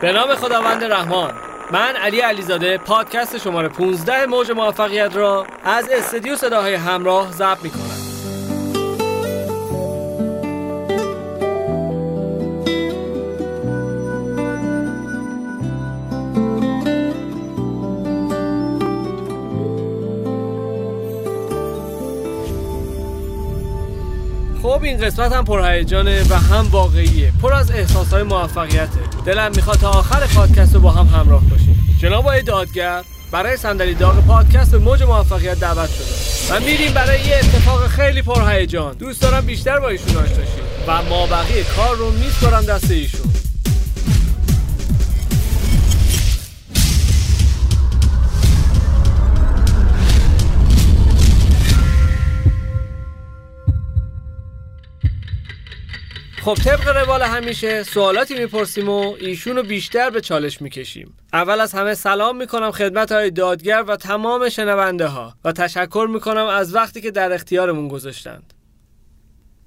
به نام خداوند رحمان. من علی علیزاده پادکست شماره 15 موج موفقیت را از استدیو صداهای همراه ضبط می کنم این قسمت هم پرهیجانه و هم واقعیه. پر از احساس های موفقیته. دلم می‌خواد تا آخر پادکست رو با هم همراه باشیم. جناب آقای دادگر برای صندلی داغ پادکست به موج موفقیت دعوت شده. و میریم برای یه اتفاق خیلی پرهیجان. دوست دارم بیشتر با ایشون آشنا و ما بقیه کار رو میسپارم دست ایشون. خب طبق روال همیشه سوالاتی می‌پرسیم و ایشونو بیشتر به چالش می‌کشیم. اول از همه سلام می‌کنم خدمت های دادگر و تمام شنونده ها و تشکر می‌کنم از وقتی که در اختیارمون گذاشتند.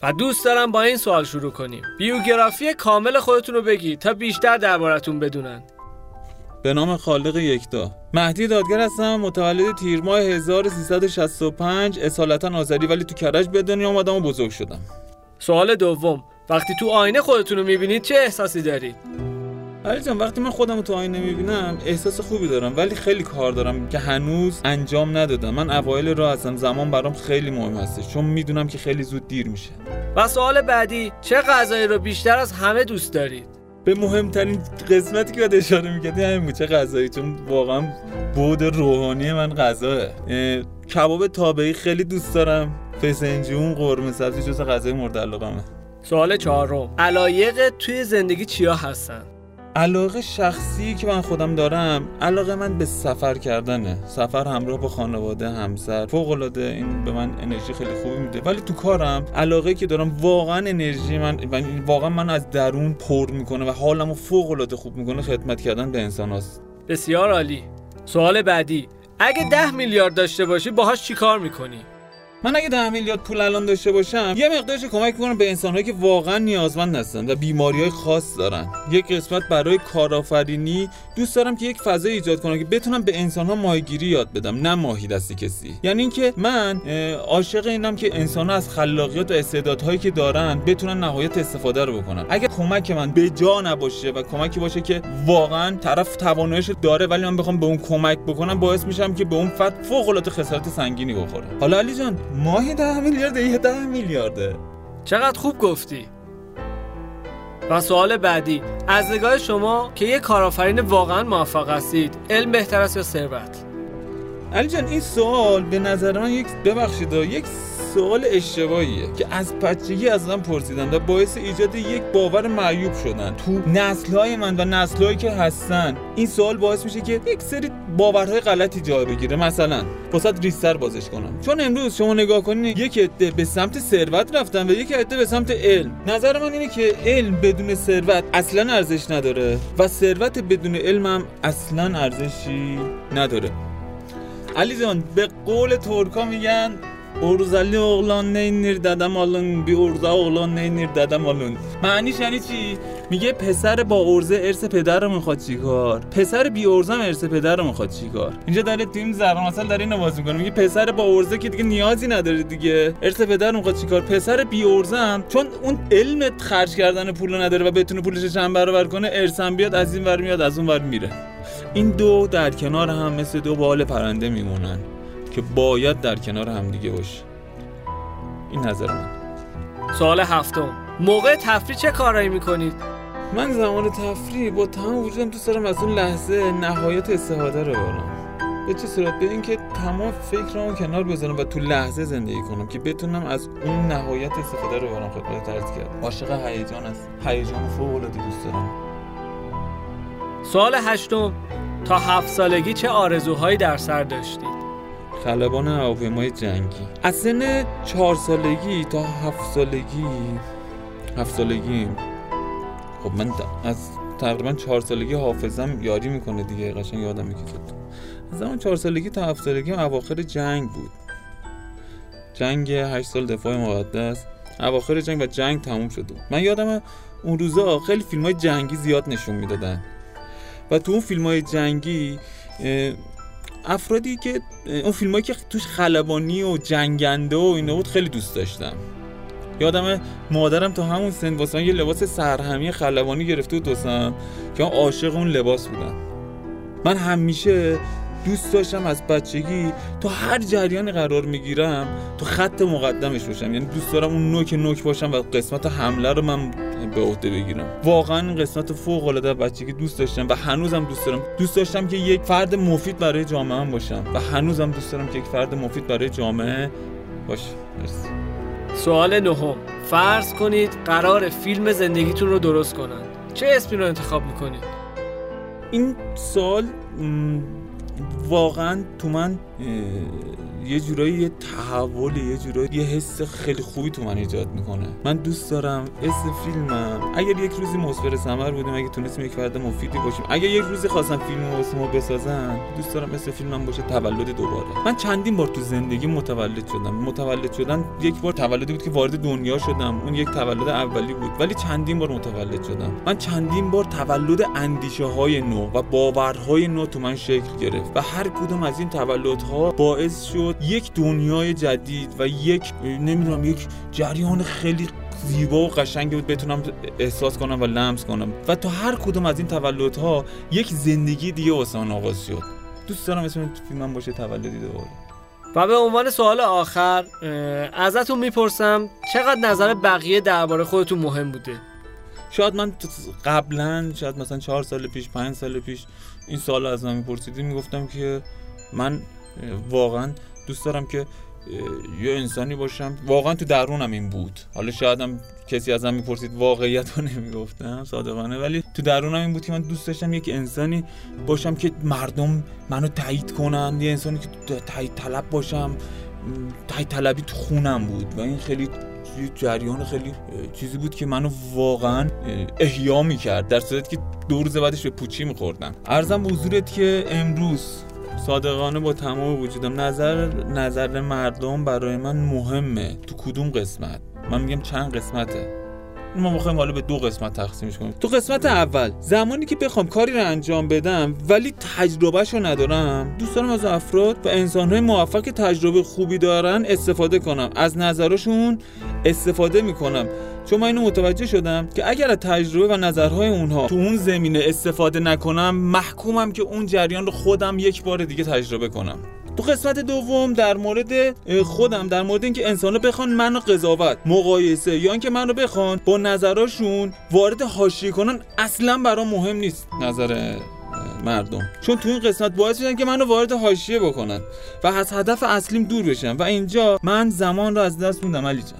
و دوست دارم با این سوال شروع کنیم. بیوگرافی کامل خودتون رو بگید تا بیشتر دربارتون بدونن. به نام خالق یکتا. مهدی دادگر هستم متولد تیر ماه 1365 اصالتا آذری ولی تو کرج به دنیا آمدم و بزرگ شدم. سوال دوم. وقتی تو آینه خودتون رو می‌بینید چه احساسی دارید؟ علی جان وقتی من خودم رو تو آینه می‌بینم احساس خوبی دارم ولی خیلی کار دارم که هنوز انجام ندادم. من اوایل راه هستم زمان برام خیلی مهم هستش چون می‌دونم که خیلی زود دیر میشه. و سوال بعدی چه غذایی رو بیشتر از همه دوست دارید؟ به مهمترین قسمتی که باید اشاره می‌کردی همین بود چه غذایی؟ چون واقعا بود روحانی من غذاه کباب تابعی خیلی دوست دارم. فسنجون قرمه سبزی جز غذای مورد علاقمه. سوال چهارم علایق توی زندگی چیا هستن؟ علاقه شخصی که من خودم دارم علاقه من به سفر کردنه سفر همراه با خانواده همسر فوق العاده این به من انرژی خیلی خوبی میده ولی تو کارم علاقه که دارم واقعا انرژی من واقعا من از درون پر می‌کنه و حالمو فوق العاده خوب می‌کنه خدمت کردن به انسان هست. بسیار عالی سوال بعدی اگه ده میلیارد داشته باشی باهاش چیکار می‌کنی؟ من اگه ده میلیارد پول الان داشته باشم یه مقدارش کمک کنم به انسانهایی که واقعا نیازمند هستن و بیماری های خاص دارن. یک قسمت برای کارآفرینی دوست دارم که یک فضا ایجاد کنم که بتونم به انسانها ماهیگیری یاد بدم نه ماهی دستی کسی. یعنی اینکه من عاشق اینم که انسانها از خلاقیت و استعدادهایی که دارن بتونن نهایت استفاده رو بکنن. اگه کمک من به جا نباشه و کمکی باشه که واقعا طرف تواناییش داره ولی من بخوام به اون کمک بکنم باعث میشم که به اون فرد فوق العاده خسارت سنگینی بخوره. حالا علی جان ماهی ده میلیارده یه ده میلیارده. چقدر خوب گفتی. و سوال بعدی از نگاه شما که یه کارآفرین واقعا موفق هستید علم بهتر است یا ثروت؟ علی جان این سوال به نظر من یک ببخشید یک سوال اشتباهیه که از بچگی از من پرسیدن و باعث ایجاد یک باور معیوب شدن. تو نسلهای من و نسلهایی که هستن این سوال باعث میشه که یک سری باورهای غلطی جا بگیره. مثلا واسه ریستر بازش کنم. چون امروز شما نگاه کنید یک عده به سمت ثروت رفتن و یک عده به سمت علم. نظر من اینه که علم بدون ثروت اصلا ارزش نداره و ثروت بدون علم هم اصلا ارزشی نداره. علی جان به قول ترکا میگن Urzalı oğlan neynir dedem alın bir urza oğlan neynir dedem alın. معنیش یعنی چی میگه پسر با ارزه ارث پدر رو می‌خواد چیکار پسر بی ارزه هم ارث پدر رو می‌خواد چیکار اینجا داره تیم ضرب مثلا داره اینو باز می‌کنه میگه پسر با ارزه که دیگه نیازی نداره دیگه ارث پدر رو می‌خواد چیکار پسر بی ارزه هم چون اون علم خرج کردن پول نداره و بتونه پولش چند برابر کنه ارثم بیاد از این ور میاد از اون ور میره این دو در کنار هم مثل دو بال پرنده میمونن که باید در کنار همدیگه باشه این نظر من. سوال هفتم. موقع تفریح چه کارایی می‌کنید؟ من زمان تفریح با تمام وجودم دوست دارم از اون لحظه نهایت استفاده رو بارم به چه صورت؟ به اینکه تمام فکرمو کنار بذارم و تو لحظه زندگی کنم که بتونم از اون نهایت استفاده رو بارم خدمت ترس کرد. عاشق هیجان است. هیجان فوق العاده دوست دارم. سوال هشتم. تا هفت سالگی چه آرزوهایی در سر داشتید؟ خلبان هواپیمای جنگی. از سن چهار سالگی تا هفت سالگی هفت سالگی. خب من از تقریبا چهار سالگی حافظم یاری می‌کنه دیگه قشنگ یادم میگه از زمان چهار سالگی تا هفت سالگی اواخر جنگ بود. جنگ هشت سال دفاع مقدس. اواخر جنگ و جنگ تموم شده من یادم اون روزا خیلی فیلم های جنگی زیاد نشون می‌دادن. و تو اون فیلم های جنگی افرادی که اون فیلم هایی که توش خلبانی و جنگنده و اینا بود خیلی دوست داشتم. یادم مادرم تو همون سن واسه یه لباس سرهمی خلبانی گرفته بود دوستم که عاشق اون لباس بودم. من همیشه دوست داشتم از بچگی تو هر جریانی قرار می‌گیرم تو خط مقدمش باشم. یعنی دوست دارم اون نوک نوک باشم و قسمت حمله رو من به عهده بگیرم. واقعا این قسمت فوق العاده بچگی دوست داشتم و هنوزم دوست دارم. دوست داشتم که یک فرد مفید برای جامعه هم باشم و هنوزم دوست دارم که یک فرد مفید برای جامعه باشه. مرسی. سوال نهم. فرض کنید قرار فیلم زندگیتون رو درست کنن چه اسمی رو انتخاب می‌کنید؟ این سال واقعا تو من یه جورایی یه تحول یه جورایی یه حس خیلی خوبی تو من ایجاد می‌کنه. من دوست دارم اسم فیلمم اگر یک روزی مصبر سمر بودیم اگه تونستیم یک فرد مفیدی باشیم اگر یک روزی خواستم فیلم واسه ما بسازن دوست دارم اسم فیلمم باشه تولد دوباره. من چندین بار تو زندگی متولد شدم. متولد شدن یک بار تولدی بود که وارد دنیا شدم. اون یک تولد اولی بود. ولی چندین بار متولد شدم. من چندین بار تولد اندیشه های نو و باورهای نو تو من شکل گرفت. و هر کدوم از این تولدها باعث شد یک دنیای جدید و یک نمی‌دونم یک جریان خیلی زیبا و قشنگی بود. بتونم احساس کنم و لمس کنم. و تو هر کدوم از این تولدها یک زندگی دیگه واسه آغاز شد. دوست دارم اسم فیلمم باشه تولدی دوباره و به عنوان سوال آخر ازتون می‌پرسم چقدر نظر بقیه درباره خودتون مهم بوده؟ شاید من قبلا شاید مثلا چهار سال پیش پنج سال پیش این سال از من میپرسیدی می‌گفتم که من واقعا دوست دارم که یه انسانی باشم. واقعا تو درونم این بود. حالا شاید هم کسی ازم می‌پرسید واقعیت رو نمی‌گفتم صادقانه. ولی تو درونم این بود که من دوست داشتم یک انسانی باشم که مردم منو تایید کنن. یه انسانی که تایید طلب باشم. تایید طلبی تو خونم بود. و این خیلی جریان خیلی چیزی بود که منو واقعا احیا می‌کرد. در صورتی که دو روز بعدش به پوچی میخوردم. ارزم به حضورت که امروز صادقانه با تمام وجودم. نظر نظر مردم برای من مهمه. تو کدوم قسمت؟ من میگم چند قسمته؟ ما می‌خوایم حالا به دو قسمت تقسیمش کنیم. تو قسمت اول زمانی که بخوام کاری رو انجام بدم ولی تجربهش رو ندارم. دوست دارم از افراد و انسانهای موفق که تجربه خوبی دارن استفاده کنم. از نظرشون استفاده می‌کنم. چون من اینو متوجه شدم که اگر از تجربه و نظرهای اونها تو اون زمینه استفاده نکنم محکومم که اون جریان رو خودم یک بار دیگه تجربه کنم. تو قسمت دوم در مورد خودم در مورد اینکه انسان بخوان منو قضاوت مقایسه یا اینکه منو بخوان با نظراشون وارد حاشیه کنن اصلا برام مهم نیست. نظر مردم. چون تو این قسمت باعث میشن که منو وارد حاشیه بکنن و از هدف اصلیم دور بشم و اینجا من زمان رو از دست موندم علی جان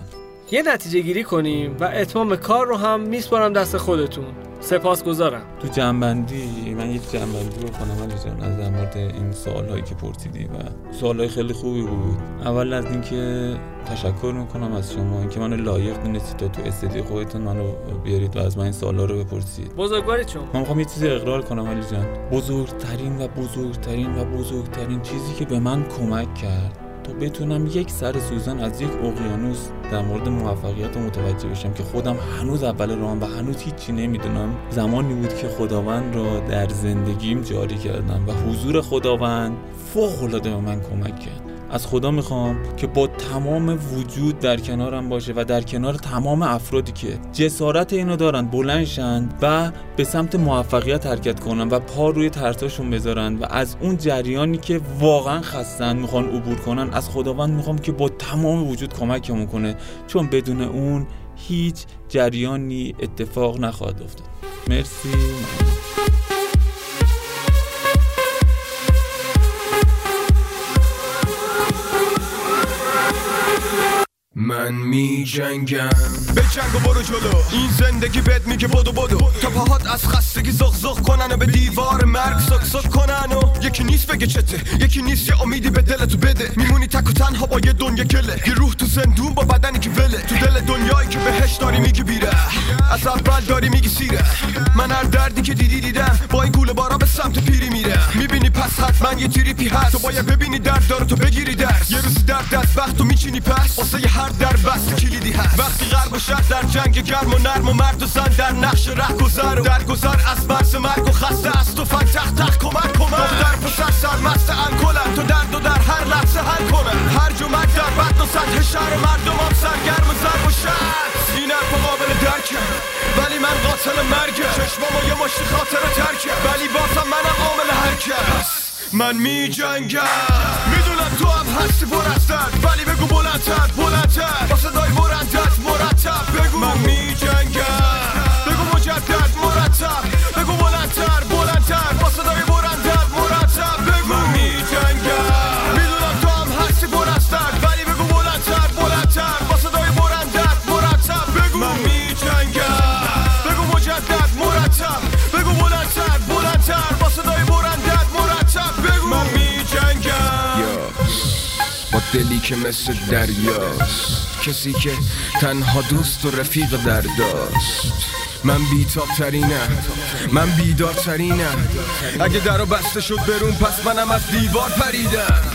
یه نتیجه گیری کنیم و اتمام کار رو هم میسپارم دست خودتون. سپاس گذارم تو جنبندی من یک جنبندی بکنم علی جان از در مورد این سوال هایی که پرسیدی و سوال های خیلی خوبی بود. اول از اینکه تشکر می‌کنم از شما اینکه منو لایق دونستید تا تو استدیو خودتون منو بیارید و از من این سوالا رو بپرسید. بزرگواری چون. من می‌خوام یه چیزی اقرار کنم علی جان. بزرگترین و بزرگترین و بزرگترین چیزی که به من کمک کرد تا بتونم یک سر سوزن از یک اقیانوس در مورد موفقیت متوجه بشم که خودم هنوز اول راهم و هنوز هیچی نمی‌دونم. زمانی بود که خداوند را در زندگیم جاری کردم و حضور خداوند فوق العاده به من کمک کرد. از خدا می‌خوام که با تمام وجود در کنارم باشه و در کنار تمام افرادی که جسارت اینو دارن بلنشن و به سمت موفقیت حرکت کنن و پا روی ترتاشون بذارن و از اون جریانی که واقعا خستن می‌خوان عبور کنن از خداوند می‌خوام که با تمام وجود کمکمون کنه. چون بدون اون هیچ جریانی اتفاق نخواهد افتاد. مرسی. من می جنگم به جنگ و برو جلو. این زندگی بد میگه بدو بدو. تا پاهات از خستگی زغ زغ کنن و به دیوار مرگ سک سک کنن. یکی نیست بگه چته یکی نیست یه امیدی به دلتو بده. میمونی تک و تنها با یه دنیا گله. یه روح تو زندون با بدنی که وله. تو دل دنیایی که بهش داری میگی بیره. از اول داری میگی سیره. من هر دردی که دیدی دیدم با این گوله بارا به سمت پیری میره. می‌بینی پس حتما یه تریپی هست. تو باید ببینی درد داره تو بگیری درس. یه روزی درد دست وقت تو میچینی پس. واسه هر مرد در بست کلیدی هست. وقتی غرب و شد در جنگ گرم و نرم و مرد و زن در نقش ره گذر و در گذر از مرز مرگ و خسته است و فن تخت تخت کمک کمک دختر پسر سرمست الکلن تو درد و در هر لحظه حل کنن هر جمعک در بد و سطح شهر مردم هم سرگرم و ضرب و شد این حرف قابل درکه. ولی من قاتل مرگه چشمامو یه مشتی خاطر ترکه. ولی بازم منم عامل هرکس من می جنگم. می‌دونم تو هم هستی پر از درد ولی بگو بلندتر بلندتر. با صدای مرندت مرتب بگو. من می جنگم. بگو مجدد مرتب. دلی که مثل دریاست. کسی که تنها دوست و رفیق درداست. من بیتاب ترینم من بیدار ترینم اگه درو بسته شد برون پس منم از دیوار پریدم.